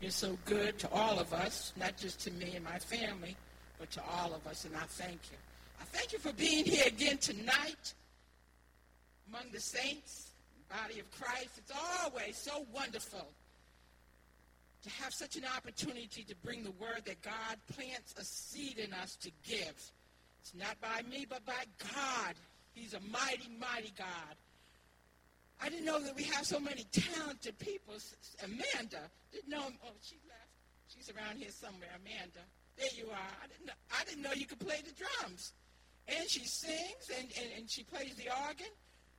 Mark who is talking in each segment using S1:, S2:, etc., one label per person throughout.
S1: You're so good to all of us, not just to me and my family, but to all of us, and I thank you. I thank you for being here again tonight among the saints, body of Christ. It's always so wonderful to have such an opportunity to bring the word that God plants a seed in us to give. It's not by me, but by God. He's a mighty, mighty God. I didn't know that we have so many talented people. Amanda didn't know. Oh, she left. She's around here somewhere. Amanda, there you are. I didn't. Know, I didn't know you could play the drums, and she sings and, and, and she plays the organ.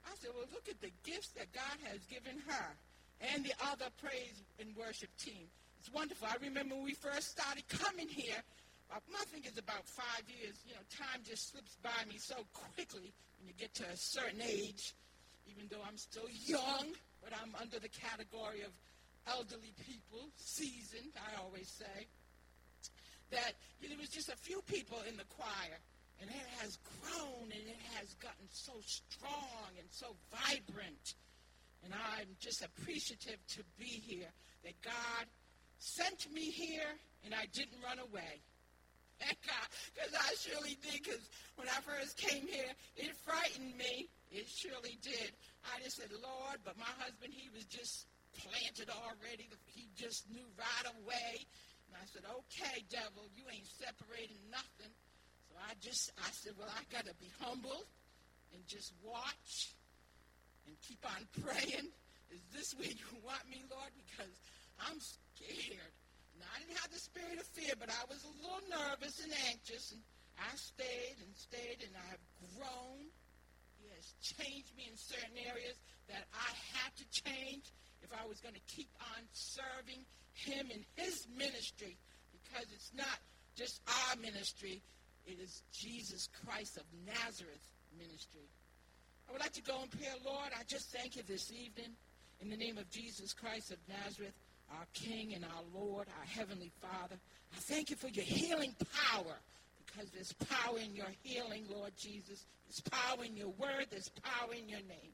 S1: I said, well, look at the gifts that God has given her and the other praise and worship team. It's wonderful. I remember when we first started coming here. Uh, I think it's about five years. You know, time just slips by me so quickly when you get to a certain age even though I'm still young, but I'm under the category of elderly people, seasoned, I always say, that you know, there was just a few people in the choir, and it has grown and it has gotten so strong and so vibrant. And I'm just appreciative to be here, that God sent me here and I didn't run away. Because I surely did, because when I first came here, it frightened me it surely did. I just said, Lord, but my husband, he was just planted already. He just knew right away. And I said, okay, devil, you ain't separating nothing. So I just, I said, well, I got to be humble and just watch and keep on praying. Is this where you want me, Lord? Because I'm scared. Now, I didn't have the spirit of fear, but I was a little nervous and anxious. And I stayed and stayed, and I've grown changed me in certain areas that I had to change if I was going to keep on serving him in his ministry because it's not just our ministry, it is Jesus Christ of Nazareth ministry. I would like to go and pray, Lord, I just thank you this evening in the name of Jesus Christ of Nazareth, our King and our Lord, our Heavenly Father. I thank you for your healing power because there's power in your healing, Lord Jesus. There's power in your word. There's power in your name.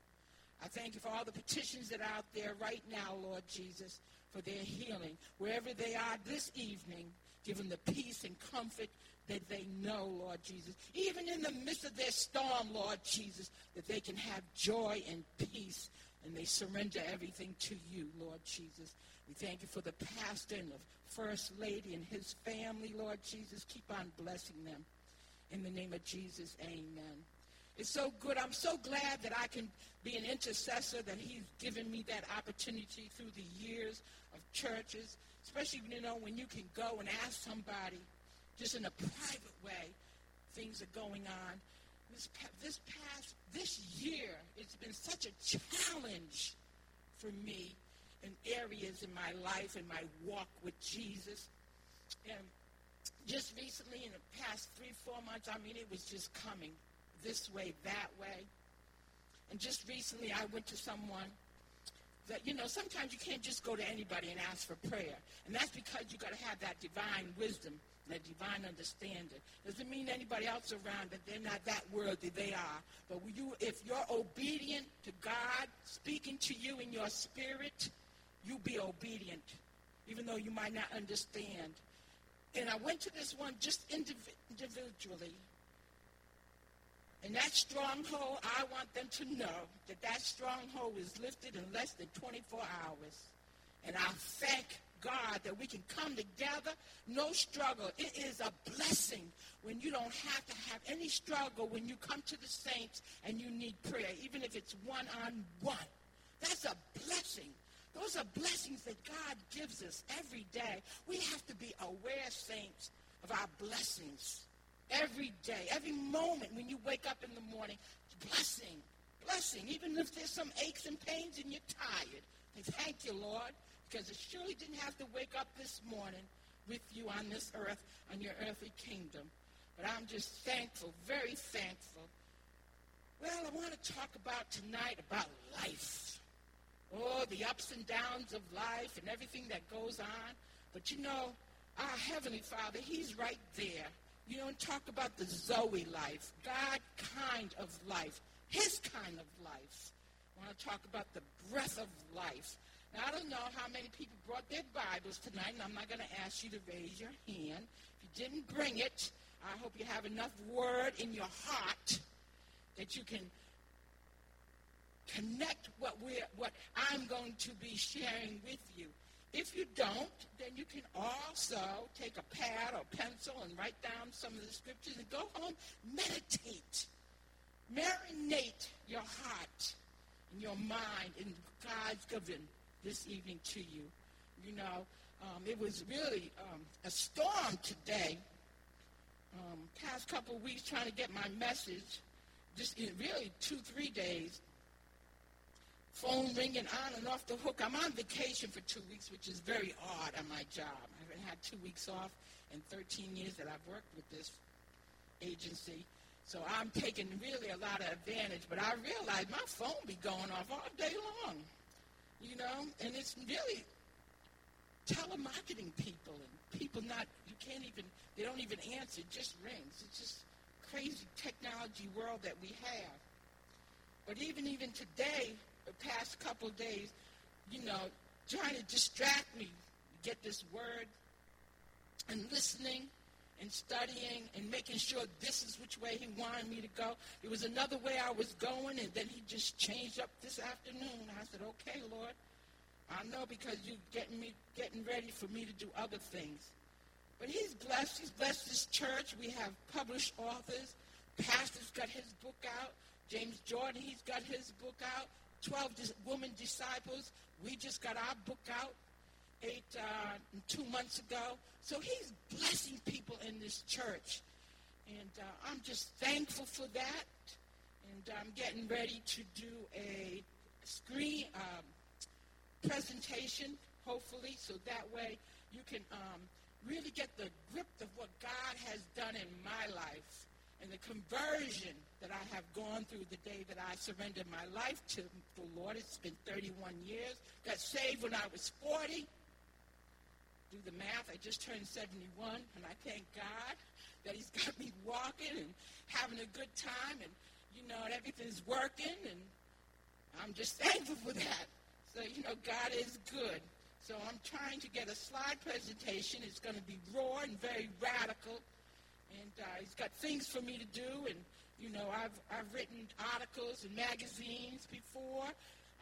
S1: I thank you for all the petitions that are out there right now, Lord Jesus, for their healing. Wherever they are this evening, give them the peace and comfort that they know, Lord Jesus. Even in the midst of their storm, Lord Jesus, that they can have joy and peace and they surrender everything to you, Lord Jesus. We thank you for the pastor and the First Lady and his family, Lord Jesus. Keep on blessing them. In the name of Jesus, amen. It's so good. I'm so glad that I can be an intercessor, that he's given me that opportunity through the years of churches, especially, you know, when you can go and ask somebody just in a private way, things are going on. This, this past, this year, it's been such a challenge for me in areas in my life and my walk with Jesus. And just recently, in the past three, four months, I mean, it was just coming this way, that way. And just recently, I went to someone that, you know, sometimes you can't just go to anybody and ask for prayer. And that's because you've got to have that divine wisdom, that divine understanding. Doesn't mean anybody else around that they're not that worthy. They are. But you, if you're obedient to God speaking to you in your spirit, you be obedient, even though you might not understand. And I went to this one just individually. And that stronghold, I want them to know that that stronghold is lifted in less than 24 hours. And I thank God that we can come together, no struggle. It is a blessing when you don't have to have any struggle when you come to the saints and you need prayer, even if it's one on one. That's a blessing. Those are blessings that God gives us every day. We have to be aware, saints, of our blessings every day, every moment when you wake up in the morning. Blessing, blessing. Even if there's some aches and pains and you're tired. Thank you, Lord, because it surely didn't have to wake up this morning with you on this earth, on your earthly kingdom. But I'm just thankful, very thankful. Well, I want to talk about tonight about life. Oh, the ups and downs of life and everything that goes on. But you know, our Heavenly Father, He's right there. You don't talk about the Zoe life, God kind of life, His kind of life. I want to talk about the breath of life. Now, I don't know how many people brought their Bibles tonight, and I'm not going to ask you to raise your hand. If you didn't bring it, I hope you have enough word in your heart that you can connect what we're what I'm going to be sharing with you. If you don't, then you can also take a pad or pencil and write down some of the scriptures and go home, meditate. Marinate your heart and your mind in God's given this evening to you. You know, um, it was really um, a storm today. Um, past couple weeks trying to get my message, just in really two, three days. Phone ringing on and off the hook. I'm on vacation for two weeks, which is very odd on my job. I haven't had two weeks off in 13 years that I've worked with this agency. So I'm taking really a lot of advantage, but I realize my phone be going off all day long, you know, and it's really telemarketing people and people not, you can't even, they don't even answer, it just rings. It's just crazy technology world that we have. But even, even today, past couple days, you know, trying to distract me, get this word, and listening, and studying and making sure this is which way he wanted me to go. It was another way I was going, and then he just changed up this afternoon. I said, okay, Lord, I know because you're getting me getting ready for me to do other things. But he's blessed. He's blessed this church. We have published authors. Pastor's got his book out. James Jordan, he's got his book out. Twelve woman disciples. We just got our book out eight, uh, two months ago. So he's blessing people in this church. And uh, I'm just thankful for that. And I'm getting ready to do a screen um, presentation, hopefully, so that way you can um, really get the grip of what God has done in my life and the conversion that I have gone through the day that I surrendered my life to the Lord. It's been 31 years. Got saved when I was 40 do the math. I just turned 71, and I thank God that He's got me walking and having a good time, and you know, and everything's working, and I'm just thankful for that. So you know, God is good. So I'm trying to get a slide presentation. It's going to be raw and very radical, and uh, He's got things for me to do, and you know, I've I've written articles and magazines before.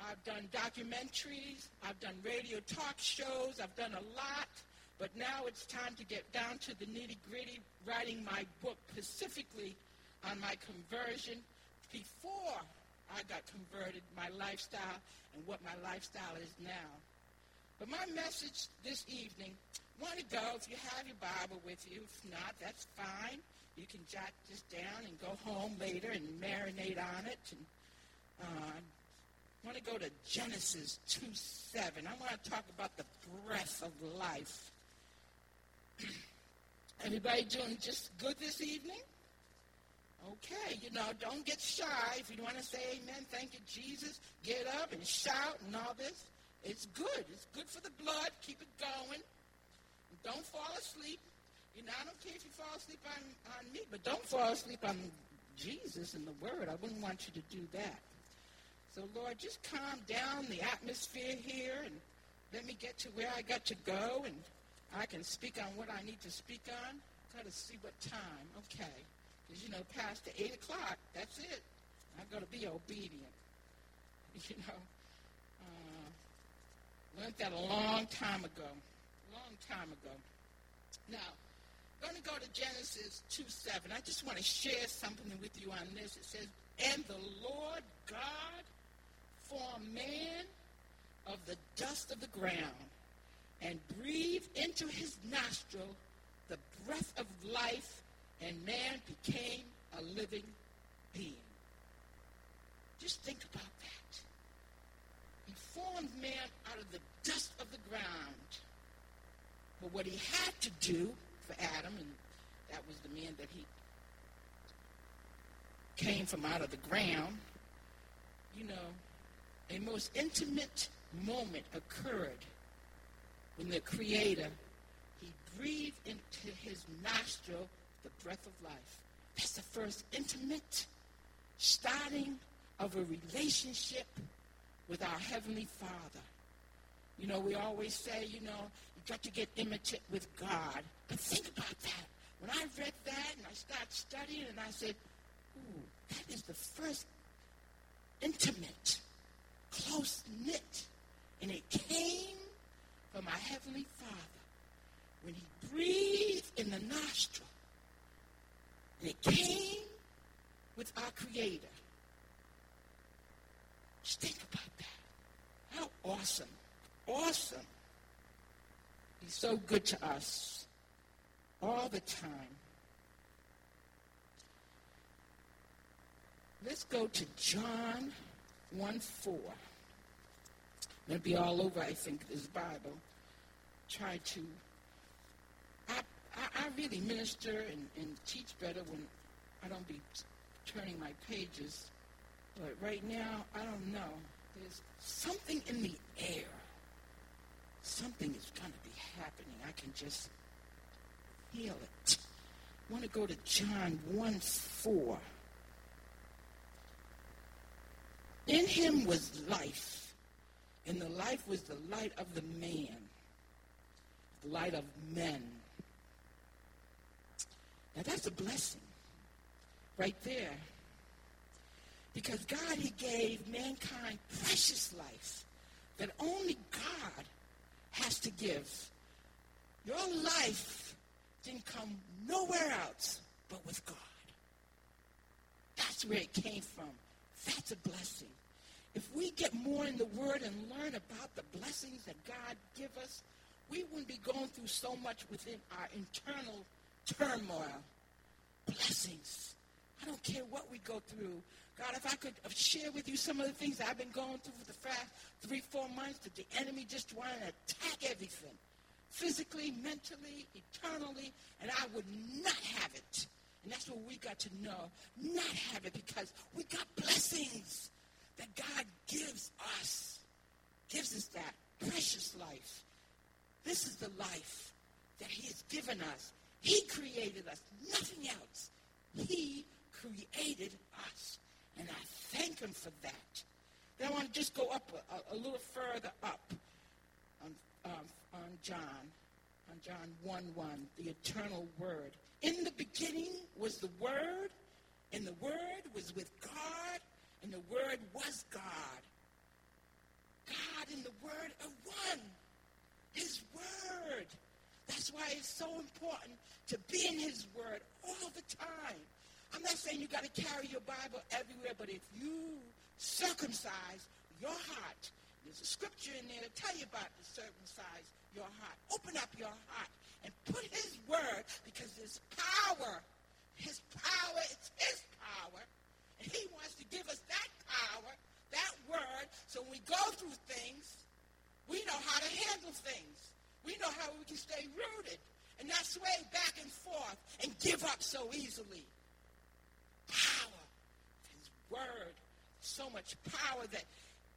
S1: I've done documentaries. I've done radio talk shows. I've done a lot. But now it's time to get down to the nitty gritty, writing my book specifically on my conversion before I got converted, my lifestyle, and what my lifestyle is now. But my message this evening, want to go, if you have your Bible with you, if not, that's fine. You can jot this down and go home later and marinate on it. And uh, I want to go to Genesis 2 7. I want to talk about the breath of life. Everybody doing just good this evening? Okay, you know, don't get shy. If you want to say amen, thank you, Jesus, get up and shout and all this. It's good. It's good for the blood. Keep it going. Don't fall asleep. You know, I don't care if you fall asleep on, on me, but don't fall asleep on Jesus and the Word. I wouldn't want you to do that. So, Lord, just calm down the atmosphere here and let me get to where I got to go and I can speak on what I need to speak on. Got to see what time. Okay. Because, you know, past the 8 o'clock, that's it. I've got to be obedient. You know, uh, learned that a long time ago. Long time ago. Now, I'm going to go to Genesis 2 7. I just want to share something with you on this. It says, And the Lord God formed man of the dust of the ground and breathed into his nostril the breath of life, and man became a living being. Just think about that. He formed man out of the dust of the ground. But what he had to do for Adam, and that was the man that he came from out of the ground, you know, a most intimate moment occurred when the Creator, he breathed into his nostril the breath of life. That's the first intimate starting of a relationship with our Heavenly Father. You know, we always say, you know, you got to get intimate with God. But think about that. When I read that and I started studying and I said, ooh, that is the first intimate, close knit. And it came from our Heavenly Father when He breathed in the nostril. And it came with our Creator. Just think about that. How awesome. Awesome. He's so good to us all the time. Let's go to John 1 4. It'll be all over, I think, this Bible. Try to. I, I, I really minister and, and teach better when I don't be turning my pages. But right now, I don't know. There's something in the air. Something is going to be happening. I can just feel it. I want to go to John 1 4. In him was life, and the life was the light of the man, the light of men. Now that's a blessing right there. Because God, He gave mankind precious life that only God has to give. Your life didn't come nowhere else but with God. That's where it came from. That's a blessing. If we get more in the Word and learn about the blessings that God give us, we wouldn't be going through so much within our internal turmoil. Blessings. I don't care what we go through. God, if I could share with you some of the things I've been going through for the past three, four months, that the enemy just wanted to attack everything. Physically, mentally, eternally, and I would not have it. And that's what we got to know. Not have it because we got blessings that God gives us. Gives us that precious life. This is the life that he has given us. He created us, nothing else. He created us. And I thank him for that. Then I want to just go up a, a, little further up on, um, on John, on John 1 1, the eternal word. In the beginning was the Word, and the Word was with God, and the Word was God. God and the Word are one. His Word. That's why it's so important to be in His Word all the time. I'm not saying you got to carry your Bible everywhere, but if you circumcise your heart, there's a scripture in there to tell you about the circumcise your heart. Open up your heart and put his word because his power, his power, it's his power. And he wants to give us that power, that word, so when we go through things, we know how to handle things. We know how we can stay rooted and not sway back and forth and give up so easily. Power, his word, so much power that,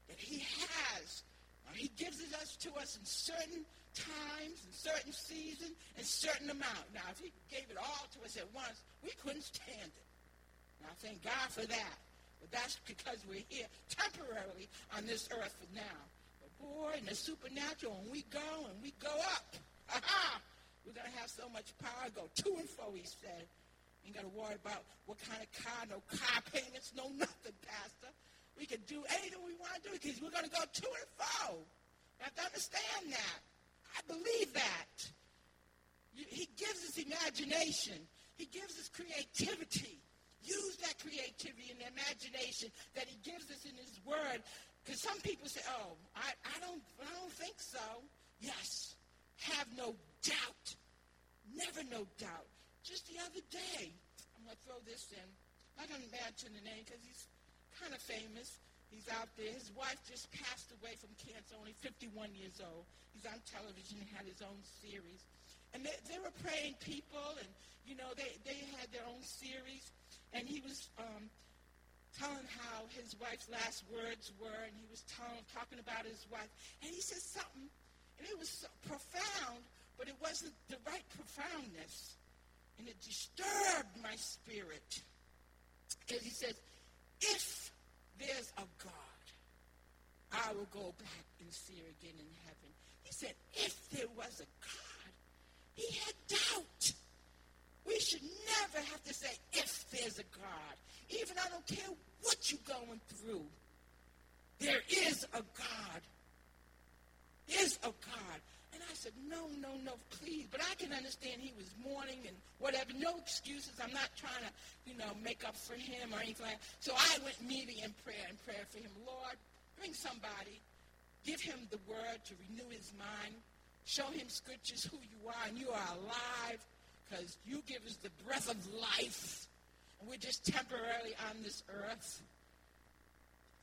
S1: that he has. Uh, he gives it us to us in certain times and certain seasons and certain amount. Now, if he gave it all to us at once, we couldn't stand it. Now, thank God for that. But that's because we're here temporarily on this earth for now. But boy, in the supernatural, when we go and we go up, aha, we're going to have so much power. Go to and fro, he said. Ain't got to worry about what kind of car, no car payments, no nothing, Pastor. We can do anything we want to do because we're going to go to and fro. You have to understand that. I believe that. He gives us imagination. He gives us creativity. Use that creativity and imagination that he gives us in his word. Because some people say, oh, I, I, don't, I don't think so. Yes. Have no doubt. Never no doubt. Just the other day, I'm going to throw this in. Going to mention the name because he's kind of famous. He's out there. His wife just passed away from cancer, only 51 years old. He's on television, he had his own series. And they, they were praying people, and, you know, they, they had their own series. And he was um, telling how his wife's last words were, and he was telling, talking about his wife. And he said something, and it was so profound, but it wasn't the right profoundness. And it disturbed my spirit. Because he says, if there's a God. I will go back and see her again in heaven. He said, if there was a God, he had doubt. We should never have to say, if there's a God. Even I don't care what you're going through. There is a God. Is a God. Said, no, no, no, please. But I can understand he was mourning and whatever. No excuses. I'm not trying to, you know, make up for him or anything like that. So I went immediately in prayer and prayer for him. Lord, bring somebody. Give him the word to renew his mind. Show him scriptures who you are and you are alive because you give us the breath of life. And we're just temporarily on this earth.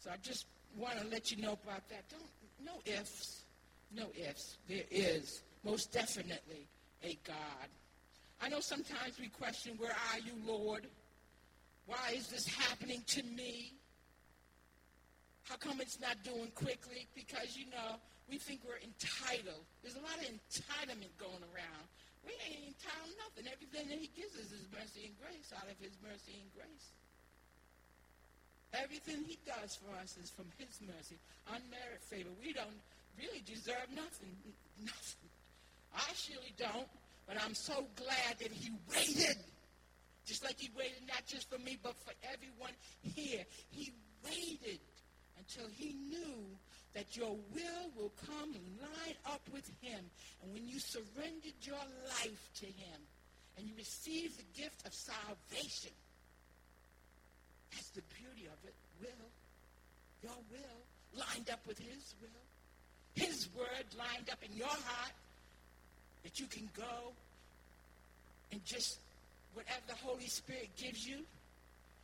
S1: So I just want to let you know about that. Don't, no ifs. No ifs. There is most definitely a God. I know sometimes we question, where are you, Lord? Why is this happening to me? How come it's not doing quickly? Because, you know, we think we're entitled. There's a lot of entitlement going around. We ain't entitled nothing. Everything that he gives us is mercy and grace out of his mercy and grace. Everything he does for us is from his mercy, unmerited favor. We don't really deserve nothing. Nothing. I surely don't, but I'm so glad that he waited. Just like he waited not just for me, but for everyone here. He waited until he knew that your will will come and line up with him. And when you surrendered your life to him and you received the gift of salvation, that's the beauty of it. Will. Your will lined up with his will. His word lined up in your heart that you can go and just whatever the Holy Spirit gives you.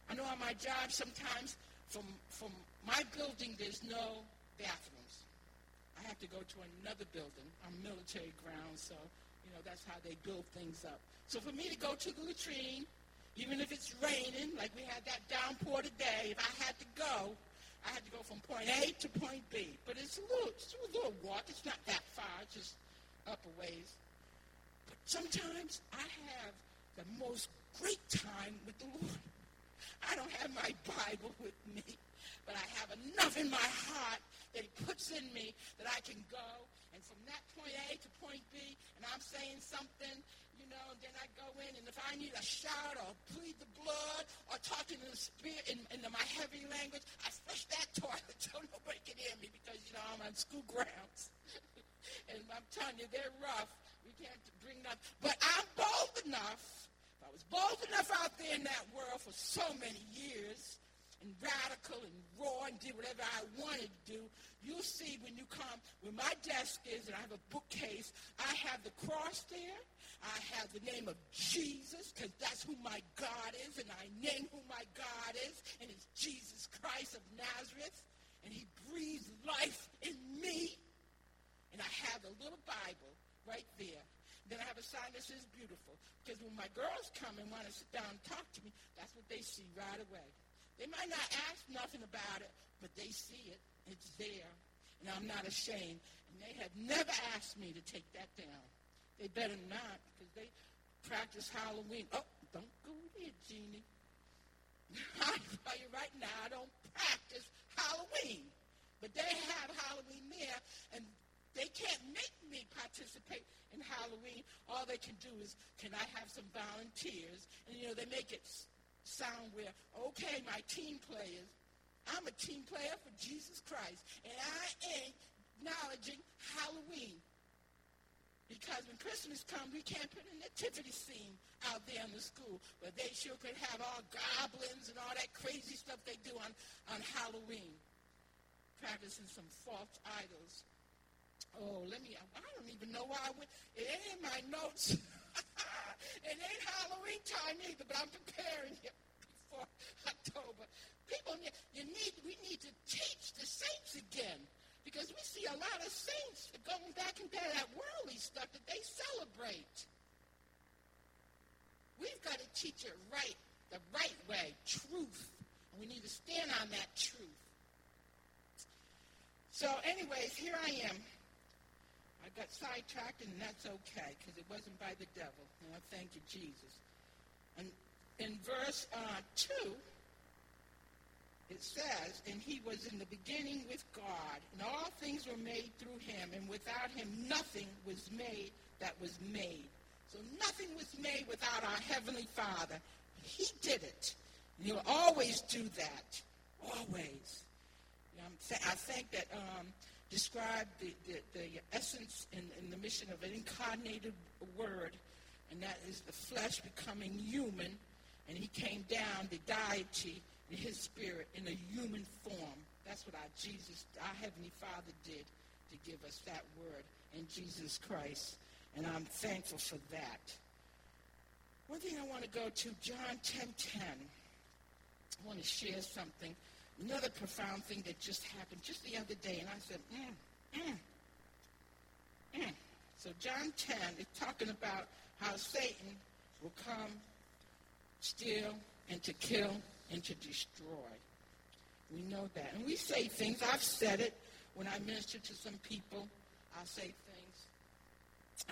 S1: I know on my job sometimes from from my building there's no bathrooms. I have to go to another building on military grounds, so you know that's how they build things up. So for me to go to the latrine, even if it's raining, like we had that downpour today, if I had to go, I had to go from point A to point B. But it's a little, it's a little walk. It's not that far. It's just up a ways. But sometimes I have the most great time with the Lord. I don't have my Bible with me, but I have enough in my heart that he puts in me that I can go. And from that point A to point B, and I'm saying something, know, and then I go in, and if I need a shout or plead the blood or talk in the spirit in, in my heavy language, I flush that toilet so nobody can hear me because, you know, I'm on school grounds. and I'm telling you, they're rough. We can't bring that. But I'm bold enough. I was bold enough out there in that world for so many years, and radical and raw and did whatever I wanted to do. You'll see when you come where my desk is, and I have a bookcase. I have the cross there. I have the name of Jesus, because that's who my God is, and I name who my God is, and it's Jesus Christ of Nazareth, and he breathes life in me. And I have a little Bible right there. Then I have a sign that says beautiful, because when my girls come and want to sit down and talk to me, that's what they see right away. They might not ask nothing about it, but they see it. It's there. And I'm not ashamed. And they have never asked me to take that down. They better not, because they practice Halloween. Oh, don't go there, Jeannie. I tell you right now, I don't practice Halloween. But they have Halloween there, and they can't make me participate in Halloween. All they can do is, can I have some volunteers? And, you know, they make it sound where, okay, my team players, I'm a team player for Jesus Christ, and I ain't acknowledging Halloween. Because when Christmas comes, we can't put a nativity scene out there in the school, but they sure could have all goblins and all that crazy stuff they do on, on Halloween. Practicing some false idols. Oh, let me, I don't even know why I went. It ain't in my notes. it ain't Halloween time either, but I'm preparing you for October. People, you need, we need to teach the saints again because we see a lot of saints going back into that worldly stuff that they celebrate. We've it right, the right way, truth. And we need to stand on that truth. So, anyways, here I am. I got sidetracked, and that's okay because it wasn't by the devil. And I thank you, Jesus. And in verse uh, 2, it says, and he was in the beginning with God, and all things were made through him, and without him nothing was made that was made. So nothing was made without our Heavenly Father. He did it. And he'll always do that. Always. I think that um, describe the, the, the essence and, the mission of an incarnated word, and that is the flesh becoming human, and he came down, the deity, in his spirit, in a human form. That's what our Jesus, our Heavenly Father did to give us that word in Jesus Christ. And I'm thankful for that. One thing I want to go to, John 10 10. I want to share something another profound thing that just happened just the other day, and I said, mm, mm, mm. So John 10 is talking about how Satan will come, steal, and to kill, and to destroy. We know that. And we say things. I've said it when I minister to some people. I'll say things.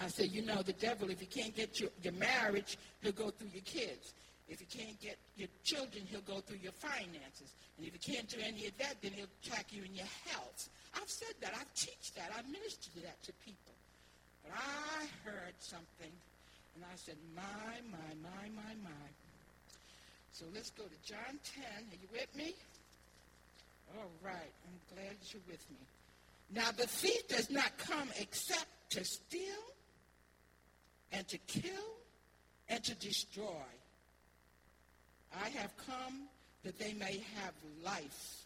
S1: I said, you know, the devil, if he can't get your, your marriage, he'll go through your kids. If he can't get your children, he'll go through your finances. And if he can't do any of that, then he'll track you in your health. I've said that. I've teach that. I've ministered that to people. But I heard something, and I said, my, my, my, my, my. So let's go to John 10. Are you with me? All right. I'm glad you're with me. Now, the thief does not come except to steal and to kill and to destroy. I have come that they may have life.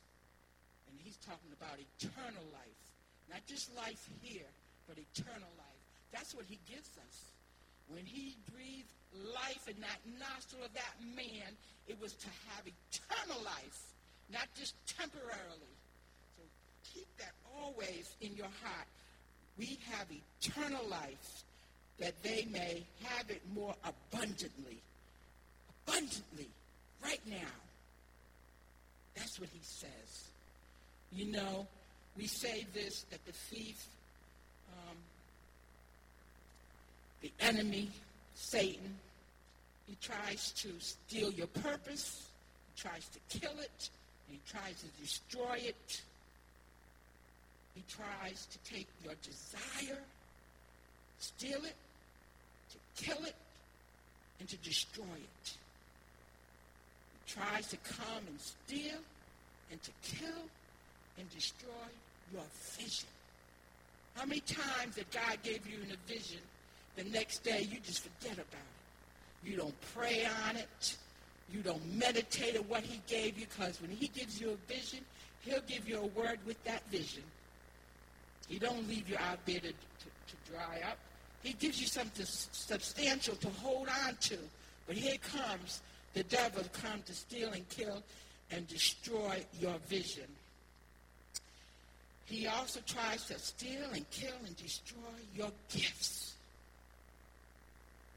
S1: And he's talking about eternal life. Not just life here, but eternal life. That's what he gives us. When he breathed life in that nostril of that man, it was to have eternal life, not just temporarily. So keep that always in your heart. We have eternal life that they may have it more abundantly. Abundantly right now. That's what he says. You know, we say this that the thief, um, the enemy, Satan, he tries to steal your purpose, he tries to kill it, he tries to destroy it. He tries to take your desire, steal it, kill it, and to destroy it tries to come and steal and to kill and destroy your vision. How many times that God gave you in a vision, the next day you just forget about it? You don't pray on it. You don't meditate on what he gave you because when he gives you a vision, he'll give you a word with that vision. He don't leave you out there to, to, to dry up. He gives you something substantial to hold on to. But here comes the devil come to steal and kill and destroy your vision. He also tries to steal and kill and destroy your gifts.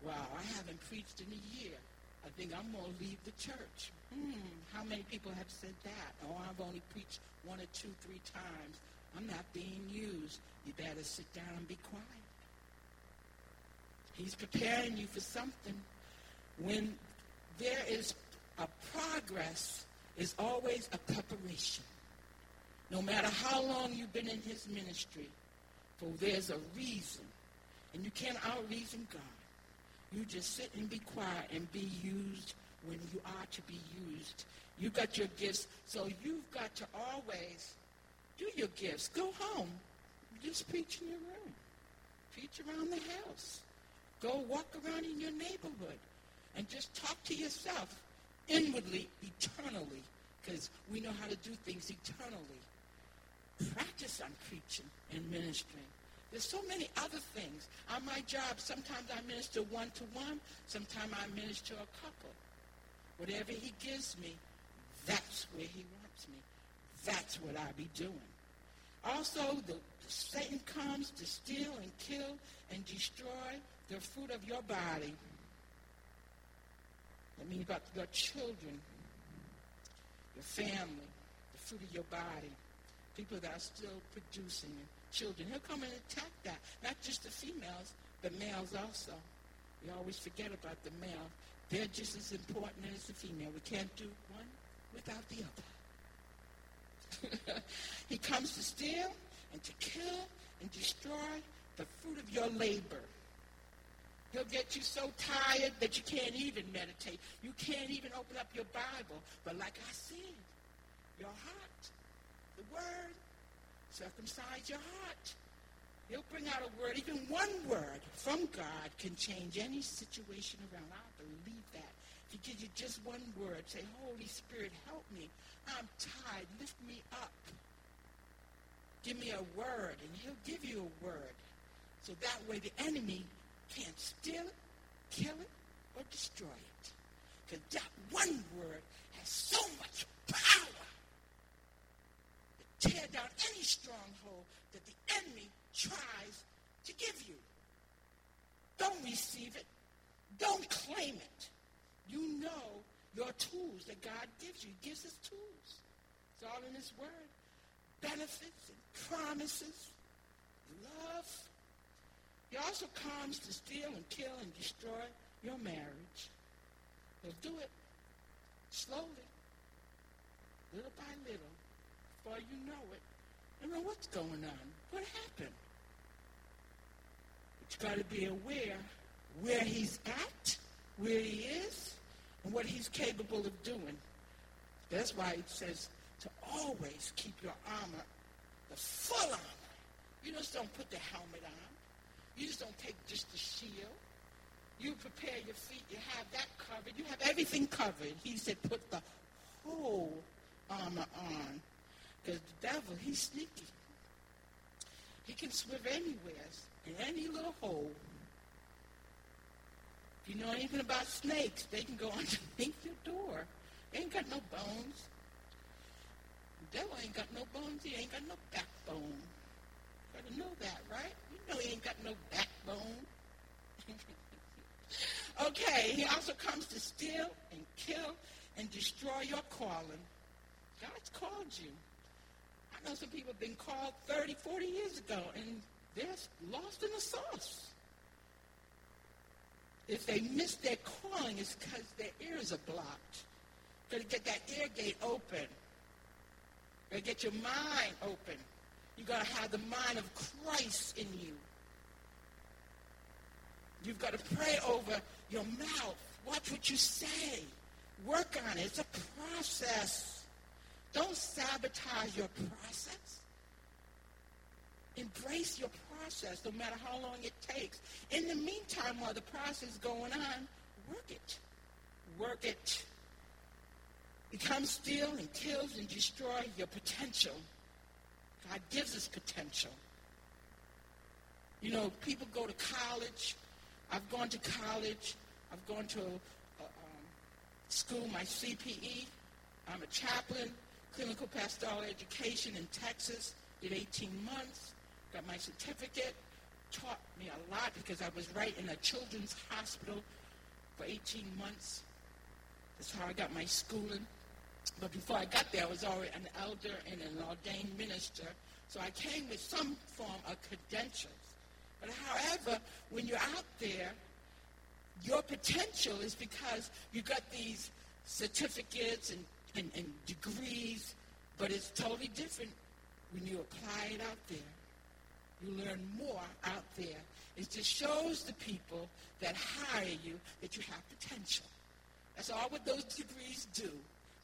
S1: Wow, I haven't preached in a year. I think I'm going to leave the church. Hmm, how many people have said that? Oh, I've only preached one or two, three times. I'm not being used. You better sit down and be quiet. He's preparing you for something. When there is a progress is always a preparation. No matter how long you've been in his ministry, for there's a reason. And you can't out-reason God. You just sit and be quiet and be used when you are to be used. You got your gifts, so you've got to always do your gifts. Go home. Just preach in your room. Preach around the house. Go walk around in your neighborhood and just talk to yourself inwardly, eternally, because we know how to do things eternally. Practice on preaching and ministering. There's so many other things. On my job, sometimes I minister one-to-one. Sometimes I minister a couple. Whatever he gives me, that's where he wants me. That's what I be doing. Also, the, Satan comes to steal and kill and destroy the fruit of your body. I mean, you got your children, your family, the fruit of your body, people that are still producing, children. He'll come and attack that. Not just the females, but males also. We always forget about the male. They're just as important as the female. We can't do one without the other. he comes to steal and to kill and destroy the fruit of your labor. He'll get you so tired that you can't even meditate. You can't even open up your Bible. But like I said, your heart, the word, circumcise your heart. He'll bring out a word, even one word from God can change any situation around. I believe that. If he gives you just one word, say, Holy Spirit, help me. I'm tired. Lift me up. Give me a word, and he'll give you a word. So that way the enemy can't steal it, kill it, or destroy it. Because that one word has so much power to tear down any stronghold that the enemy tries to give you. Don't receive it. Don't claim it. You know your tools that God gives you. He gives us tools. It's all in his word. Benefits and promises, love, he also comes to steal and kill and destroy your marriage. He'll do it slowly, little by little, before you know it. You know what's going on. What happened? But you got to be aware where he's at, where he is, and what he's capable of doing. That's why it says to always keep your armor, the full armor. You just don't put the helmet on. You just don't take just the shield. You prepare your feet. You have that covered. You have everything covered. He said put the whole armor on. Because the devil, he's sneaky. He can swim anywhere, in any little hole. If you know anything about snakes, they can go underneath your door. They ain't got no bones. The devil ain't got no bones. He ain't got no backbone. You gotta know that, right? He ain't got no backbone. okay, he also comes to steal and kill and destroy your calling. God's called you. I know some people have been called 30, 40 years ago, and they're lost in the sauce. If they miss their calling, it's because their ears are blocked. Got to get that ear gate open. Got to get your mind open. You got to have the mind of Christ in you. You've got to pray over your mouth. Watch what you say. Work on it. It's a process. Don't sabotage your process. Embrace your process, no matter how long it takes. In the meantime, while the process is going on, work it. Work it. It comes steal and kills and destroy your potential. God gives us potential. You know, people go to college. I've gone to college. I've gone to a, a um, school, my CPE. I'm a chaplain, clinical pastoral education in Texas. Did 18 months. Got my certificate. Taught me a lot because I was right in a children's hospital for 18 months. That's how I got my schooling. But before I got there, I was already an elder and an ordained minister. So I came with some form of credentials. But however, when you're out there, your potential is because you got these certificates and, and, and degrees, but it's totally different when you apply it out there. You learn more out there. It just shows the people that hire you that you have potential. That's all what those degrees do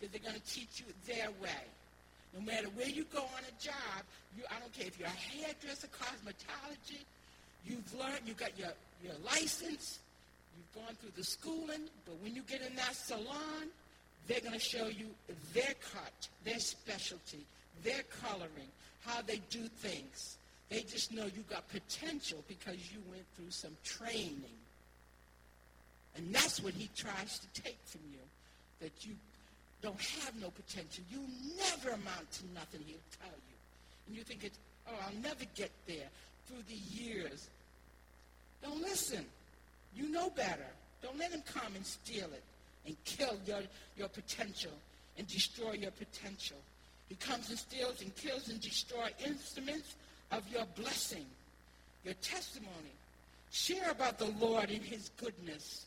S1: that they're going to teach you their way. No matter where you go on a job, you, I don't care if you're a hairdresser, cosmetology, you've learned, you've got your, your license, you've gone through the schooling, but when you get in that salon, they're going to show you their cut, their specialty, their coloring, how they do things. They just know you got potential because you went through some training. And that's what he tries to take from you, that you don't have no potential. You never amount to nothing, he'll tell you. And you think, it's, oh, I'll never get there through the years. Don't listen. You know better. Don't let him come and steal it and kill your, your potential and destroy your potential. He comes and steals and kills and destroys instruments of your blessing, your testimony. Share about the Lord and his goodness.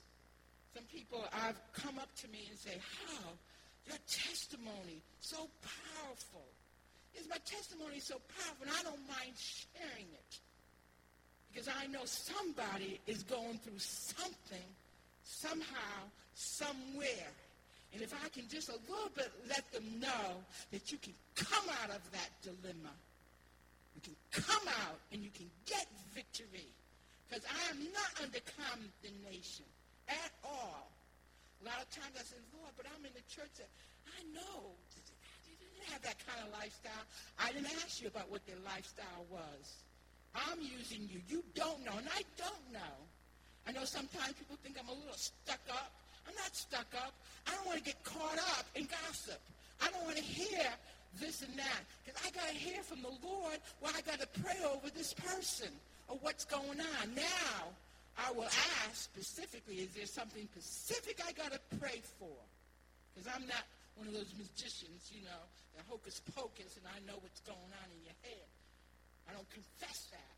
S1: Some people I've come up to me and say, how? Your testimony, so powerful. is my testimony so powerful, and I don't mind sharing it. Because I know somebody is going through something, somehow, somewhere. And if I can just a little bit let them know that you can come out of that dilemma, you can come out and you can get victory. Because I am not under condemnation at all. A lot of times I say, Lord, but I'm in the church that I know they didn't have that kind of lifestyle. I didn't ask you about what their lifestyle was. I'm using you. You don't know, and I don't know. I know sometimes people think I'm a little stuck up. I'm not stuck up. I don't want to get caught up in gossip. I don't want to hear this and that. Because I got to hear from the Lord where I got to pray over this person or what's going on. Now, I will ask specifically, is there something specific I got to pray for? Because I'm not one of those magicians, you know, that hocus pocus and I know what's going on in your head. I don't confess that.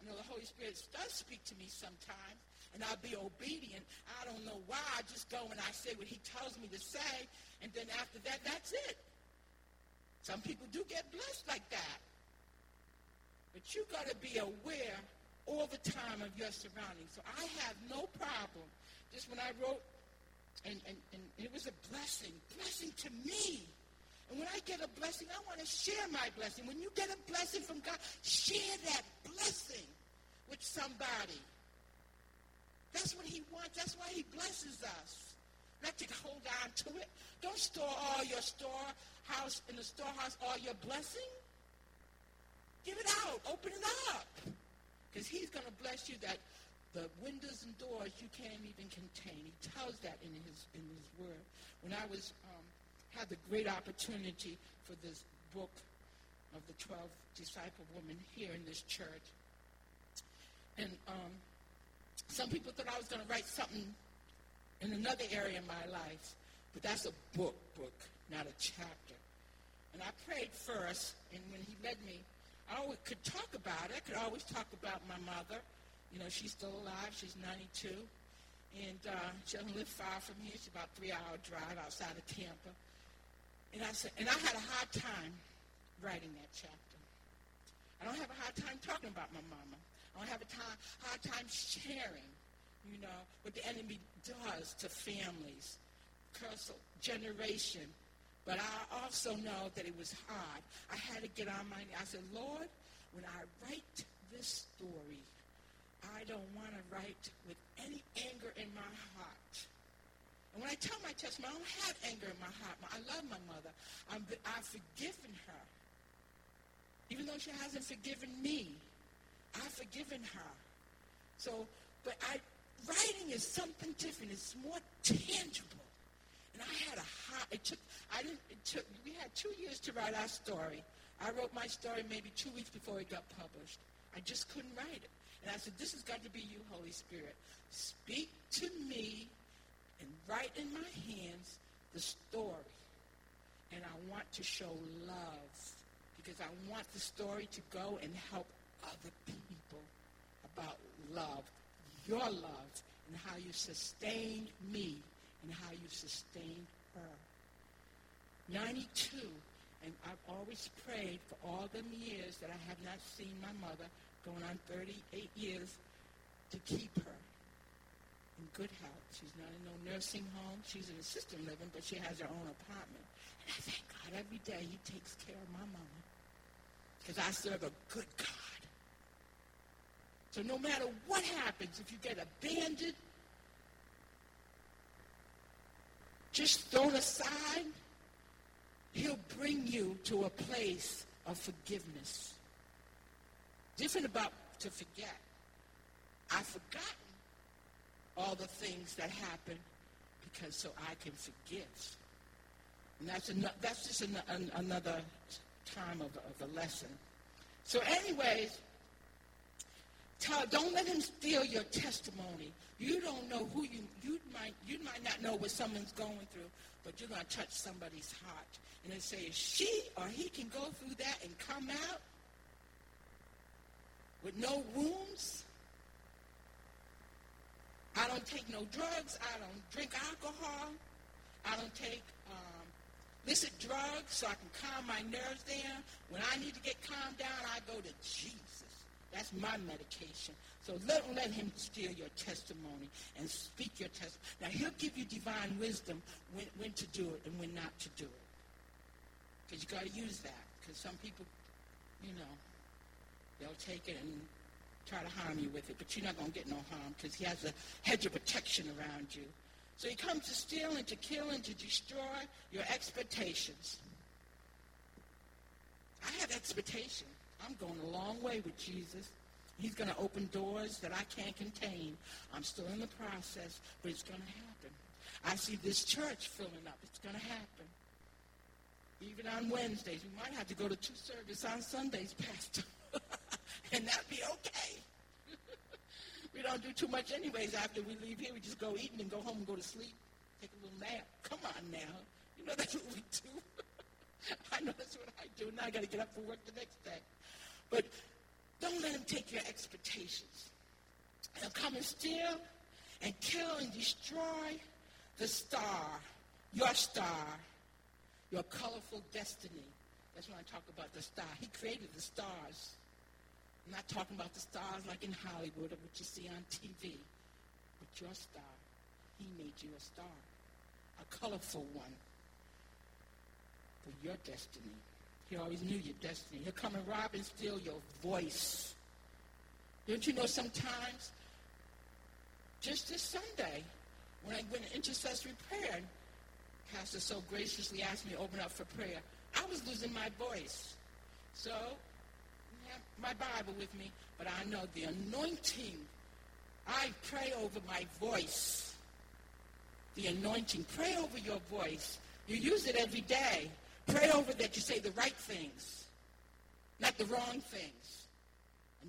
S1: I know the Holy Spirit does speak to me sometimes, and I'll be obedient. I don't know why. I just go and I say what he tells me to say, and then after that, that's it. Some people do get blessed like that. But you got to be aware all the time of your surroundings. So I have no problem. Just when I wrote, and, and, and it was a blessing, blessing to me. And when I get a blessing, I want to share my blessing. When you get a blessing from God, share that blessing with somebody. That's what he wants. That's why he blesses us. Not to hold on to it. Don't store all your storehouse in the storehouse, all your blessing. Give it out. Open it up. Because he's going to bless you that the windows and doors you can't even contain. He tells that in his in his word. When I was um, had the great opportunity for this book of the 12 disciple women here in this church. And um, some people thought I was going to write something in another area of my life, but that's a book, book, not a chapter. And I prayed first, and when he led me, I always could talk about it. I could always talk about my mother. You know, she's still alive. She's 92. And uh, she doesn't live far from here. She's about a three-hour drive outside of Tampa. And I said, and I had a hard time writing that chapter. I don't have a hard time talking about my mama. I don't have a time, hard time sharing, you know, what the enemy does to families, curse generation. But I also know that it was hard. I had to get on my knee. I said, Lord, when I write this story, I don't want to write with any anger in my heart. And when I tell my testimony, I don't have anger in my heart. I love my mother. I'm, I've forgiven her. Even though she hasn't forgiven me, I've forgiven her. So, but I, writing is something different. It's more tangible. And I had a hot, it took, I didn't, it took, we had two years to write our story. I wrote my story maybe two weeks before it got published. I just couldn't write it. And I said, this has got to be you, Holy Spirit. Speak to me and write in my hands the story. And I want to show love because I want the story to go and help other people about love, your love, and how you sustained me and how you sustained her. 92, and I've always prayed for all the years that I have not seen my mother, going on 38 years, to keep her in good health. She's not in no nursing home. She's in assisted living, but she has her own apartment. And I thank God every day he takes care of my mama. Because I serve a good God. So no matter what happens, if you get abandoned, just thrown aside, he'll bring you to a place of forgiveness. Different about to forget. I've forgotten all the things that happened because so I can forgive. And that's, an, that's just an, an, another time of, of a lesson. So anyways, tell, don't let him steal your testimony. You don't know who you, you might, you might not know what someone's going through, but you're going to touch somebody's heart. And they say, she or he can go through that and come out with no wounds, I don't take no drugs. I don't drink alcohol. I don't take um, illicit drugs so I can calm my nerves down. When I need to get calmed down, I go to Jesus. That's my medication. So let, let him steal your testimony and speak your testimony. Now, he'll give you divine wisdom when, when to do it and when not to do it. Because you got to use that. Because some people, you know, they'll take it and try to harm you with it. But you're not going to get no harm because he has a hedge of protection around you. So he comes to steal and to kill and to destroy your expectations. I have expectation. I'm going a long way with Jesus. He's going to open doors that I can't contain. I'm still in the process, but it's going to happen. I see this church filling up. It's going to happen. Even on Wednesdays. We might have to go to two services on Sundays, Pastor. and that'd be okay. we don't do too much anyways after we leave here. We just go eat and then go home and go to sleep. Take a little nap. Come on now. You know that's what we do. I know that's what I do. Now I got to get up for work the next day. But don't let him take your expectations. He'll come and steal and kill and destroy the star, your star, your colorful destiny. That's when I talk about the star. He created the stars. I'm not talking about the stars like in Hollywood or what you see on TV. But your star. He made you a star. A colorful one for your destiny. He always knew your destiny. He'll come and rob and steal your voice. Don't you know sometimes, just this Sunday, when I went to intercessory prayer, Pastor so graciously asked me to open up for prayer, I was losing my voice. So, I have my Bible with me, but I know the anointing. I pray over my voice. The anointing. Pray over your voice. You use it every day. Pray over that you say the right things, not the wrong things.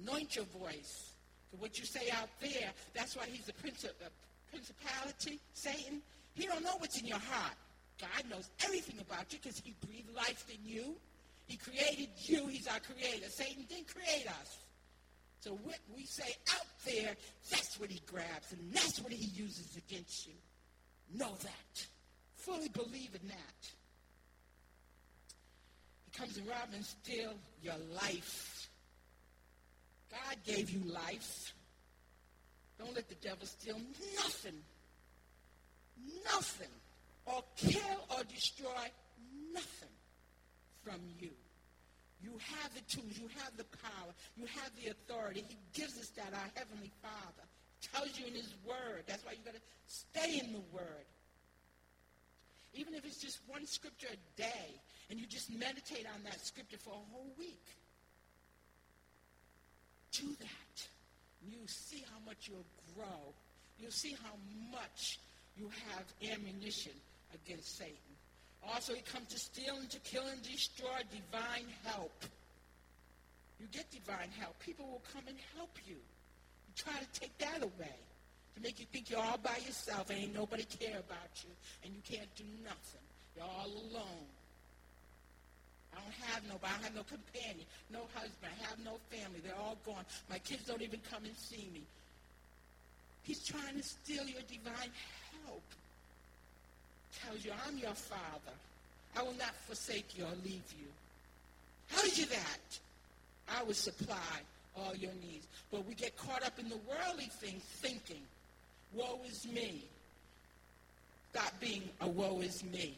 S1: Anoint your voice. What you say out there, that's why he's a uh, principality, Satan. He don't know what's in your heart. God knows everything about you because he breathed life in you. He created you. He's our creator. Satan didn't create us. So what we say out there, that's what he grabs, and that's what he uses against you. Know that. Fully believe in that comes to rob and steal your life. God gave you life. Don't let the devil steal nothing. Nothing. Or kill or destroy nothing from you. You have the tools. You have the power. You have the authority. He gives us that, our Heavenly Father. tells you in His Word. That's why you got to stay in the Word. Even if it's just one scripture a day, and you just meditate on that scripture for a whole week. Do that. and You see how much you'll grow. You'll see how much you have ammunition against Satan. Also, he comes to steal and to kill and destroy divine help. You get divine help. People will come and help you. You try to take that away to make you think you're all by yourself and ain't nobody care about you and you can't do nothing. You're all alone. I don't have nobody. I have no companion, no husband. I have no family. They're all gone. My kids don't even come and see me. He's trying to steal your divine help. Tells you, I'm your father. I will not forsake you or leave you. Tells you that. I will supply all your needs. But we get caught up in the worldly things thinking, woe is me. Stop being a woe is me.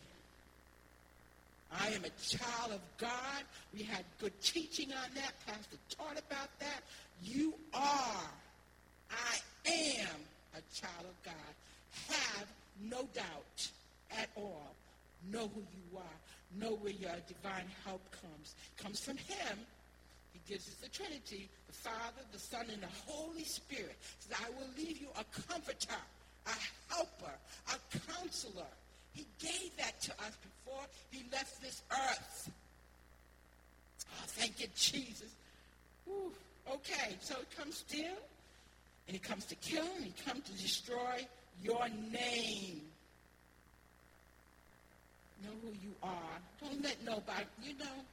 S1: I am a child of God. We had good teaching on that. Pastor taught about that. You are. I am a child of God. Have no doubt at all. Know who you are. Know where your divine help comes. Comes from him. He gives us the Trinity, the Father, the Son, and the Holy Spirit. Says, I will leave you a comforter, a helper, a counselor. He gave that to us before he left this earth. Oh, thank you, Jesus. Whew. Okay, so it comes still, and it comes to kill, and it comes to destroy your name. Know who you are. Don't let nobody, you know,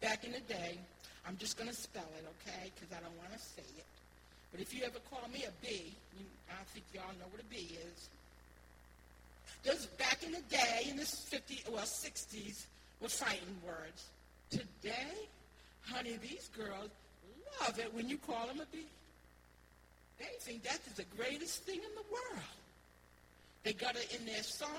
S1: back in the day, I'm just going to spell it, okay, because I don't want to say it. But if you ever call me a B, you, I think y'all know what a B is. Those back in the day, in the 50s, well, 60s, were fighting words. Today, honey, these girls love it when you call them a B. They think that is the greatest thing in the world. They got it in their songs.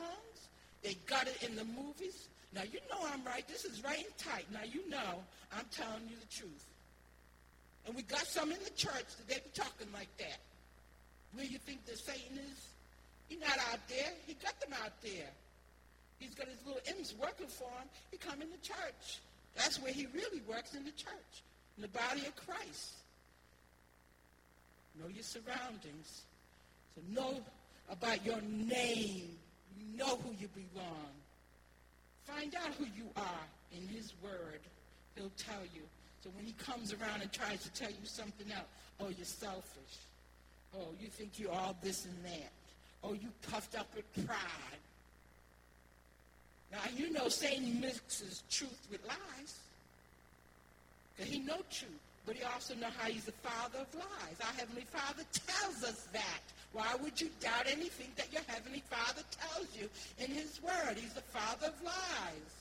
S1: They got it in the movies. Now, you know I'm right. This is right and tight. Now, you know I'm telling you the truth. And we got some in the church that they be talking like that. Where you think that Satan is? He's not out there. He got them out there. He's got his little imps working for him. He come in the church. That's where he really works in the church, in the body of Christ. Know your surroundings. So know about your name. Know who you belong. Find out who you are in his word. He'll tell you. So when he comes around and tries to tell you something else, oh, you're selfish. Oh, you think you're all this and that. Oh, you puffed up with pride. Now, you know Satan mixes truth with lies. Because he knows truth. But he also knows how he's the father of lies. Our Heavenly Father tells us that. Why would you doubt anything that your Heavenly Father tells you in his word? He's the father of lies.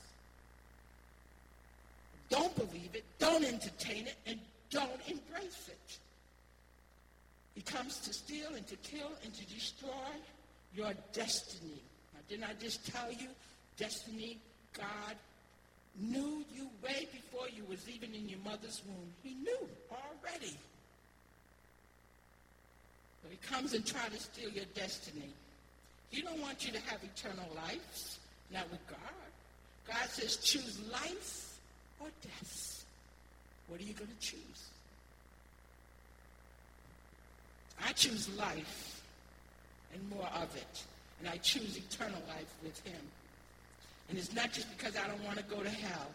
S1: Don't believe it. Don't entertain it. And don't embrace it. He comes to steal and to kill and to destroy your destiny. Now, didn't I just tell you? Destiny, God knew you way before you was even in your mother's womb. He knew already. So he comes and tries to steal your destiny. He don't want you to have eternal life. Not with God. God says choose life or death. What are you going to choose? I choose life and more of it. And I choose eternal life with him. And it's not just because I don't want to go to hell.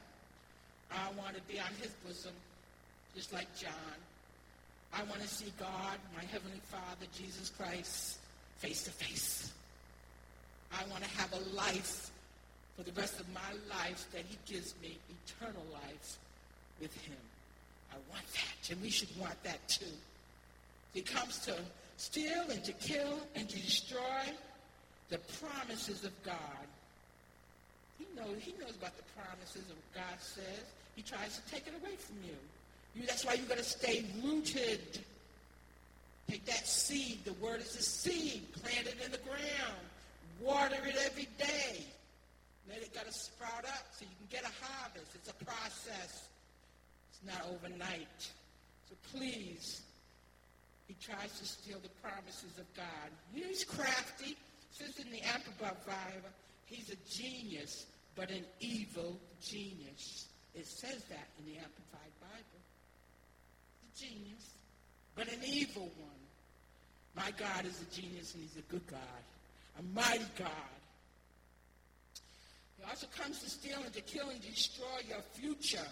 S1: I want to be on his bosom, just like John. I want to see God, my Heavenly Father, Jesus Christ, face to face. I want to have a life for the rest of my life that he gives me, eternal life with him. I want that, and we should want that too. He comes to steal and to kill and to destroy the promises of God. He knows, he knows about the promises of God says. He tries to take it away from you. you that's why you got to stay rooted. Take that seed. The word is a seed. Plant it in the ground. Water it every day. Let it got to sprout up so you can get a harvest. It's a process. It's not overnight. So please, he tries to steal the promises of God. He's crafty. Says in the Amplified Bible, he's a genius, but an evil genius. It says that in the Amplified Bible. A genius, but an evil one. My God is a genius and he's a good God, a mighty God. He also comes to steal and to kill and destroy your future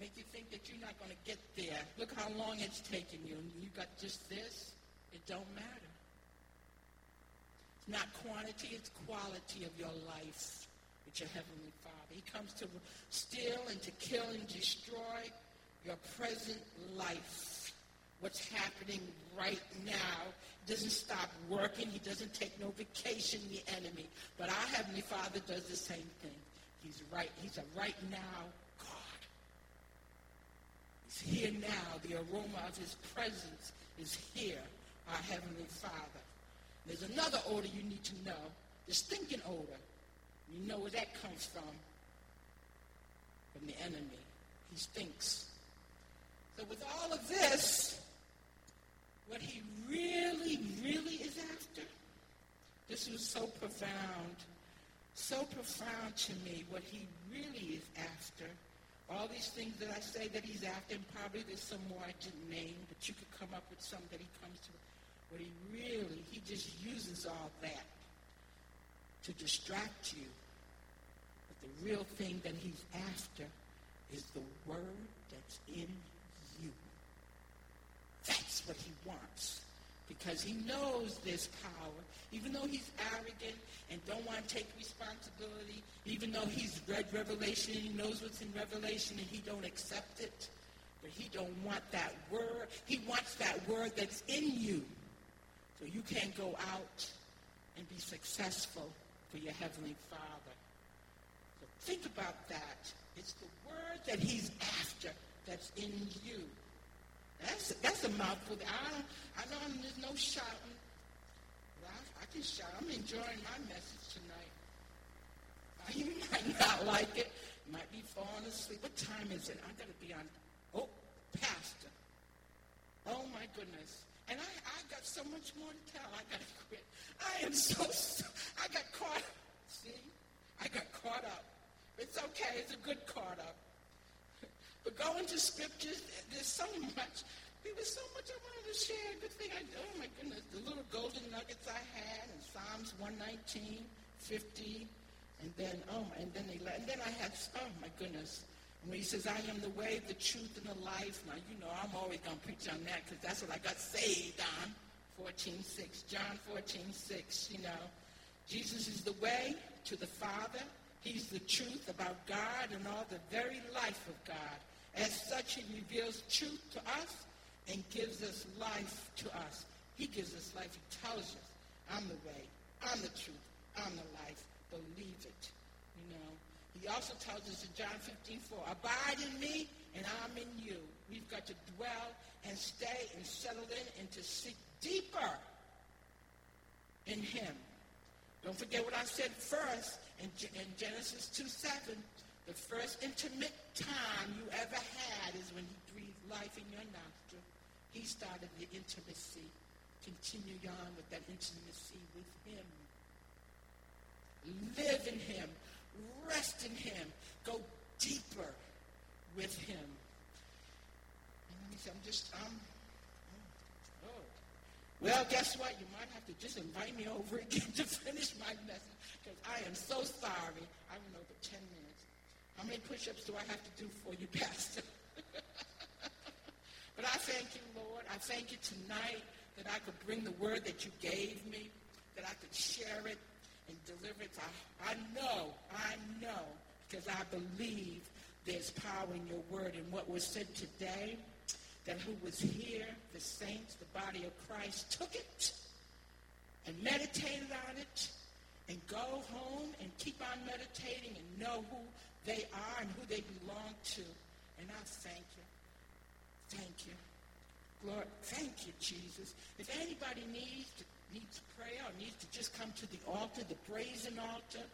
S1: make you think that you're not going to get there. Look how long it's taken you. And you got just this. It don't matter. It's not quantity, it's quality of your life with your Heavenly Father. He comes to steal and to kill and destroy your present life. What's happening right now doesn't stop working. He doesn't take no vacation, the enemy. But our Heavenly Father does the same thing. He's right. He's a right now He's here now. The aroma of his presence is here, our Heavenly Father. There's another odor you need to know, the stinking odor. You know where that comes from. From the enemy. He stinks. So with all of this, what he really, really is after, this was so profound, so profound to me, what he really is after all these things that I say that he's after, and probably there's some more I didn't name, but you could come up with some that he comes to. But he really, he just uses all that to distract you. But the real thing that he's after is the word that's in you. That's what he wants. Because he knows there's power. Even though he's arrogant and don't want to take responsibility, even though he's read Revelation, and he knows what's in Revelation and he don't accept it. But he don't want that word. He wants that word that's in you. So you can't go out and be successful for your Heavenly Father. So think about that. It's the word that he's after that's in you. That's, that's a mouthful. I, I know there's no shouting. Can shout. I'm enjoying my message tonight. You might not like it. Might be falling asleep. What time is it? I'm going to be on. Oh, Pastor. Oh, my goodness. And I, I got so much more to tell. I got to quit. I am so, so, I got caught up. See? I got caught up. It's okay. It's a good caught up. But going to scriptures, there's so much. There was so much I wanted to share. Good thing I, oh my goodness, the little golden nuggets I had in Psalms 119, 50, and then, oh, and then, they, and then I had, oh my goodness, when he says, I am the way, the truth, and the life. Now, you know, I'm always going to preach on that because that's what I got saved on. 14.6, John 14.6, you know. Jesus is the way to the Father. He's the truth about God and all the very life of God. As such, he reveals truth to us and gives us life to us. He gives us life. He tells us, I'm the way, I'm the truth, I'm the life. Believe it. You know. He also tells us in John 15, 4, abide in me and I'm in you. We've got to dwell and stay and settle in and to seek deeper in him. Don't forget what I said first in, in Genesis 2, 7. The first intimate time you ever had is when he breathed life in your nostril. He started the intimacy. Continue on with that intimacy with him. Live in him. Rest in him. Go deeper with him. And me say, I'm just, um, oh, oh. Well, guess what? You might have to just invite me over again to finish my message because I am so sorry. I went over 10 minutes. How many push-ups do I have to do for you, Pastor? But I thank you, Lord. I thank you tonight that I could bring the word that you gave me, that I could share it and deliver it. I, I know, I know, because I believe there's power in your word. And what was said today, that who was here, the saints, the body of Christ, took it and meditated on it and go home and keep on meditating and know who they are and who they belong to. And I thank you. Thank you. Lord, thank you, Jesus. If anybody needs to, needs prayer or needs to just come to the altar, the brazen altar,